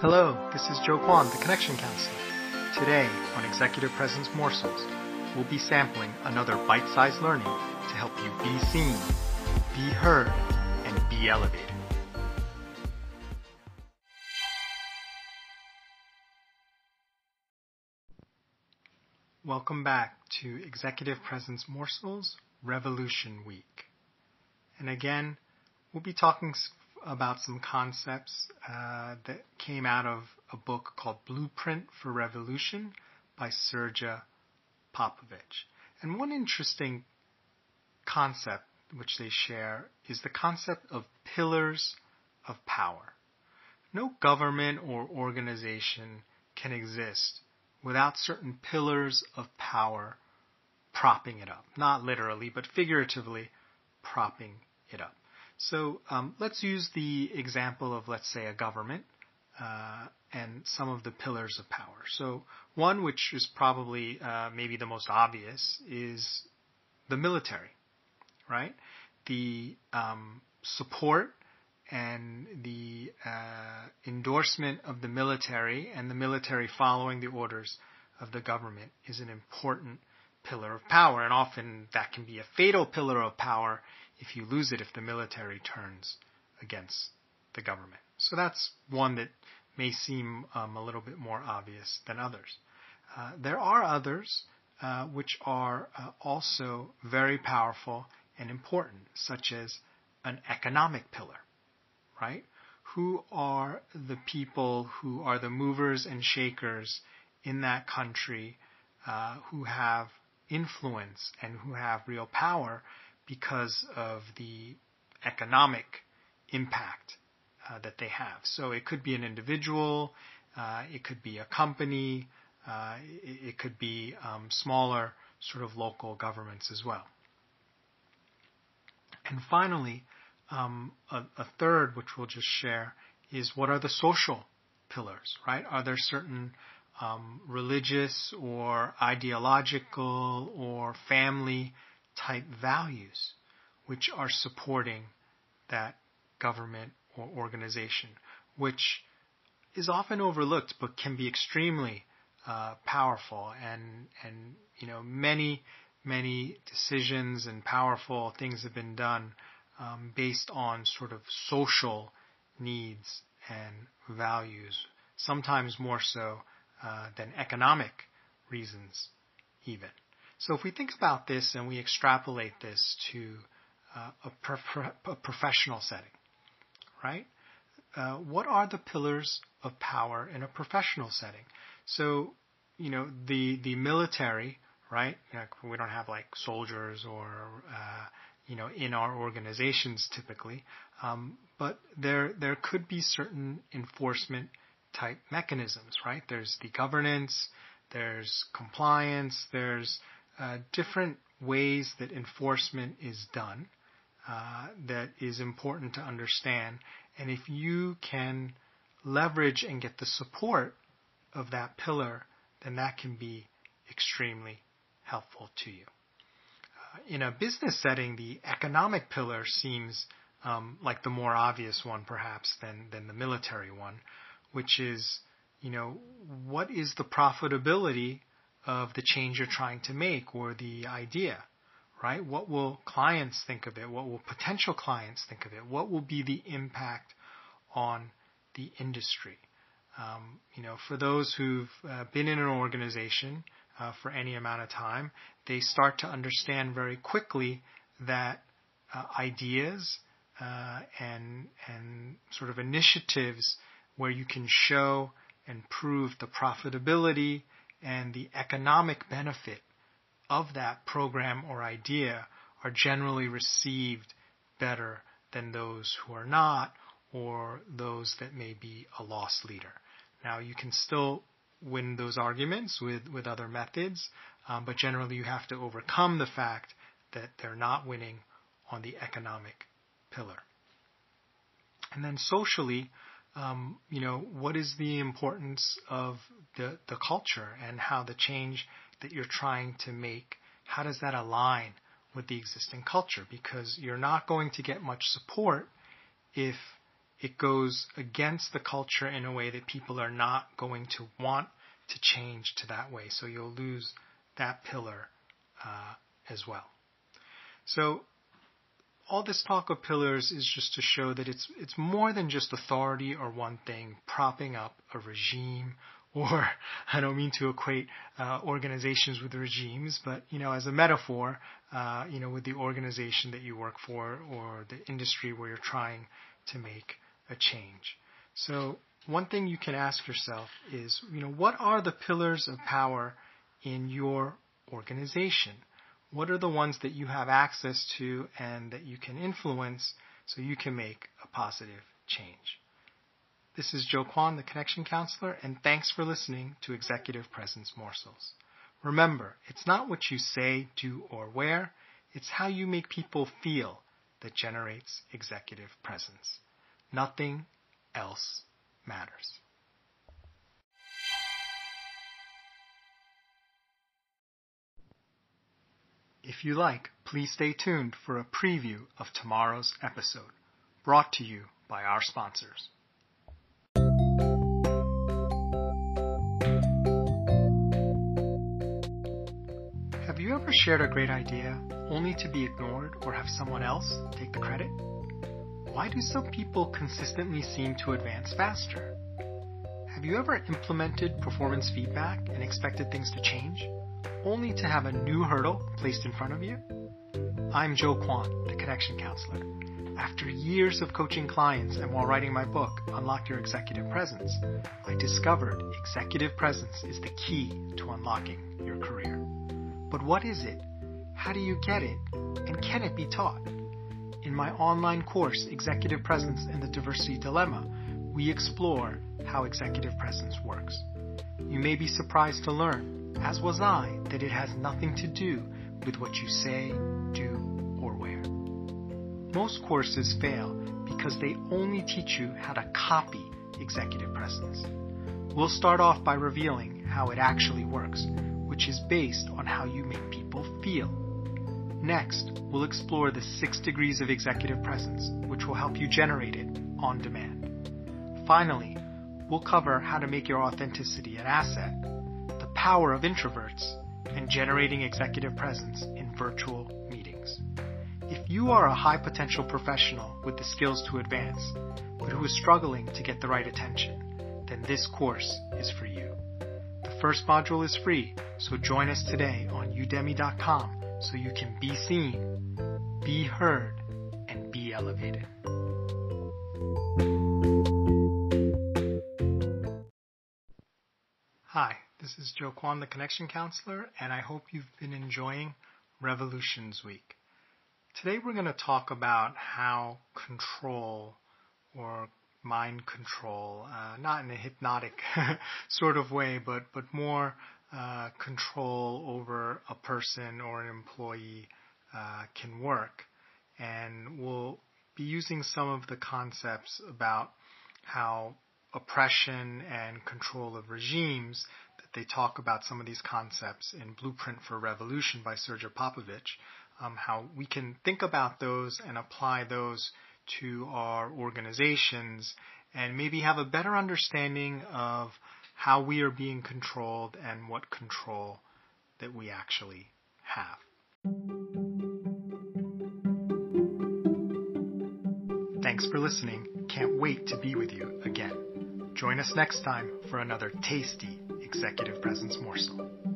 Hello, this is Joe Kwan, the Connection Counselor. Today on Executive Presence Morsels, we'll be sampling another bite-sized learning to help you be seen, be heard, and be elevated. Welcome back to Executive Presence Morsels Revolution Week. And again, we'll be talking about some concepts uh, that came out of a book called Blueprint for Revolution by Srdja Popovic. And one interesting concept which they share is the concept of pillars of power. No government or organization can exist without certain pillars of power propping it up. Not literally, but figuratively propping it up. So um, let's use the example of, let's say, a government uh, and some of the pillars of power. So one, which is probably uh, maybe the most obvious, is the military, right? The um, support and the uh, endorsement of the military and the military following the orders of the government is an important pillar of power, and often that can be a fatal pillar of power if you lose it if the military turns against the government. So that's one that may seem um, a little bit more obvious than others. Uh, there are others uh, which are uh, also very powerful and important, such as an economic pillar, right? Who are the people who are the movers and shakers in that country uh, who have influence and who have real power because of the economic impact uh, that they have. So it could be an individual, uh, it could be a company, uh, it, it, could be um, smaller sort of local governments as well. And finally, um, a, a third, which we'll just share, is what are the social pillars, right? Are there certain um, religious or ideological or family type values which are supporting that government or organization, which is often overlooked but can be extremely uh, powerful and and you know many many decisions and powerful things have been done um, based on sort of social needs and values, sometimes more so uh, than economic reasons even. So if we think about this and we extrapolate this to uh, a, pro- a, professional setting, right? Uh, what are the pillars of power in a professional setting? So, you know, the the military, right? You know, we don't have like soldiers or uh, you know in our organizations typically, um, but there there could be certain enforcement type mechanisms, right? There's the governance, there's compliance, there's uh, different ways that enforcement is done uh, that is important to understand. And if you can leverage and get the support of that pillar, then that can be extremely helpful to you. Uh, in a business setting, the economic pillar seems um, like the more obvious one, perhaps, than, than the military one, which is, you know, what is the profitability of the change you're trying to make or the idea, right? What will clients think of it? What will potential clients think of it? What will be the impact on the industry? Um, you know, for those who've uh, been in an organization uh, for any amount of time, they start to understand very quickly that uh, ideas uh, and and sort of initiatives where you can show and prove the profitability and the economic benefit of that program or idea are generally received better than those who are not or those that may be a loss leader. Now you can still win those arguments with, with other methods, um, but generally you have to overcome the fact that they're not winning on the economic pillar. And then socially, um, you know, what is the importance of the, the culture and how the change that you're trying to make, how does that align with the existing culture? Because you're not going to get much support if it goes against the culture in a way that people are not going to want to change to that way. So you'll lose that pillar uh, as well. So all this talk of pillars is just to show that it's it's more than just authority or one thing propping up a regime or I don't mean to equate uh, organizations with regimes, but you know, as a metaphor, uh, you know, with the organization that you work for or the industry where you're trying to make a change. So one thing you can ask yourself is, you know, what are the pillars of power in your organization? What are the ones that you have access to and that you can influence so you can make a positive change? This is Joe Kwan, the Connection Counselor, and thanks for listening to Executive Presence Morsels. Remember, it's not what you say, do, or wear, it's how you make people feel that generates executive presence. Nothing else matters. If you like, please stay tuned for a preview of tomorrow's episode, brought to you by our sponsors. Have you ever shared a great idea only to be ignored or have someone else take the credit? Why do some people consistently seem to advance faster? Have you ever implemented performance feedback and expected things to change, only to have a new hurdle placed in front of you? I'm Joe Kwan, the Connection Counselor. After years of coaching clients and while writing my book, Unlock Your Executive Presence, I discovered executive presence is the key to unlocking your career. But what is it? How do you get it? And can it be taught? In my online course, Executive Presence and the Diversity Dilemma, we explore how executive presence works. You may be surprised to learn, as was I, that it has nothing to do with what you say, do, or wear. Most courses fail because they only teach you how to copy executive presence. We'll start off by revealing how it actually works, which is based on how you make people feel. Next, we'll explore the six degrees of executive presence, which will help you generate it on demand. Finally, we'll cover how to make your authenticity an asset, power of introverts, and generating executive presence in virtual meetings. If you are a high potential professional with the skills to advance, but who is struggling to get the right attention, then this course is for you. The first module is free, so join us today on udemy.com so you can be seen, be heard, and be elevated. Hi, this is Joe Kwan, the Connection Counselor, and I hope you've been enjoying Revolutions Week. Today we're going to talk about how control or mind control, uh, not in a hypnotic sort of way, but, but more uh, control over a person or an employee uh, can work. And we'll be using some of the concepts about how oppression and control of regimes they talk about some of these concepts in Blueprint for Revolution by Srdja Popovic, um, how we can think about those and apply those to our organizations and maybe have a better understanding of how we are being controlled and what control that we actually have. Thanks for listening. Can't wait to be with you again. Join us next time for another tasty executive presence morsel.